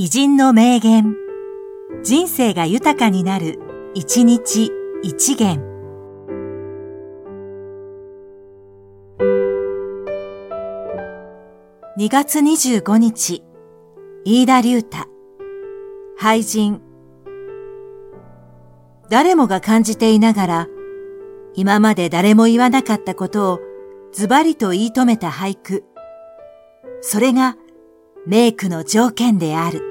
偉人の名言。人生が豊かになる、一日一元。2月25日、飯田隆太。俳人。誰もが感じていながら、今まで誰も言わなかったことをズバリと言い止めた俳句。それがメイクの条件である。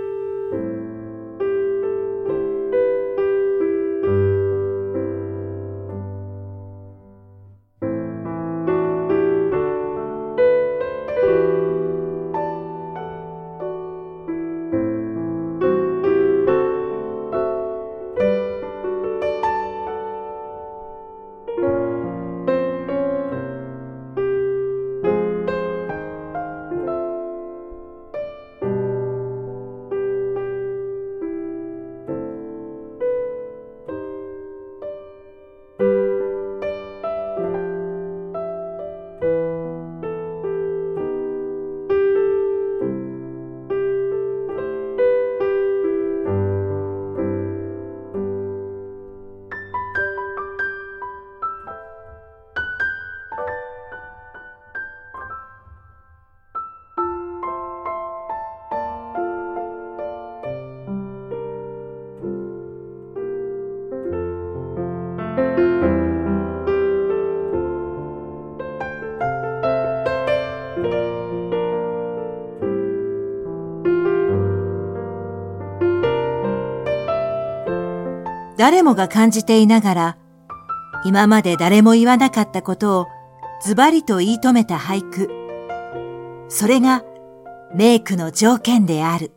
誰もが感じていながら、今まで誰も言わなかったことをズバリと言い止めた俳句。それがメイクの条件である。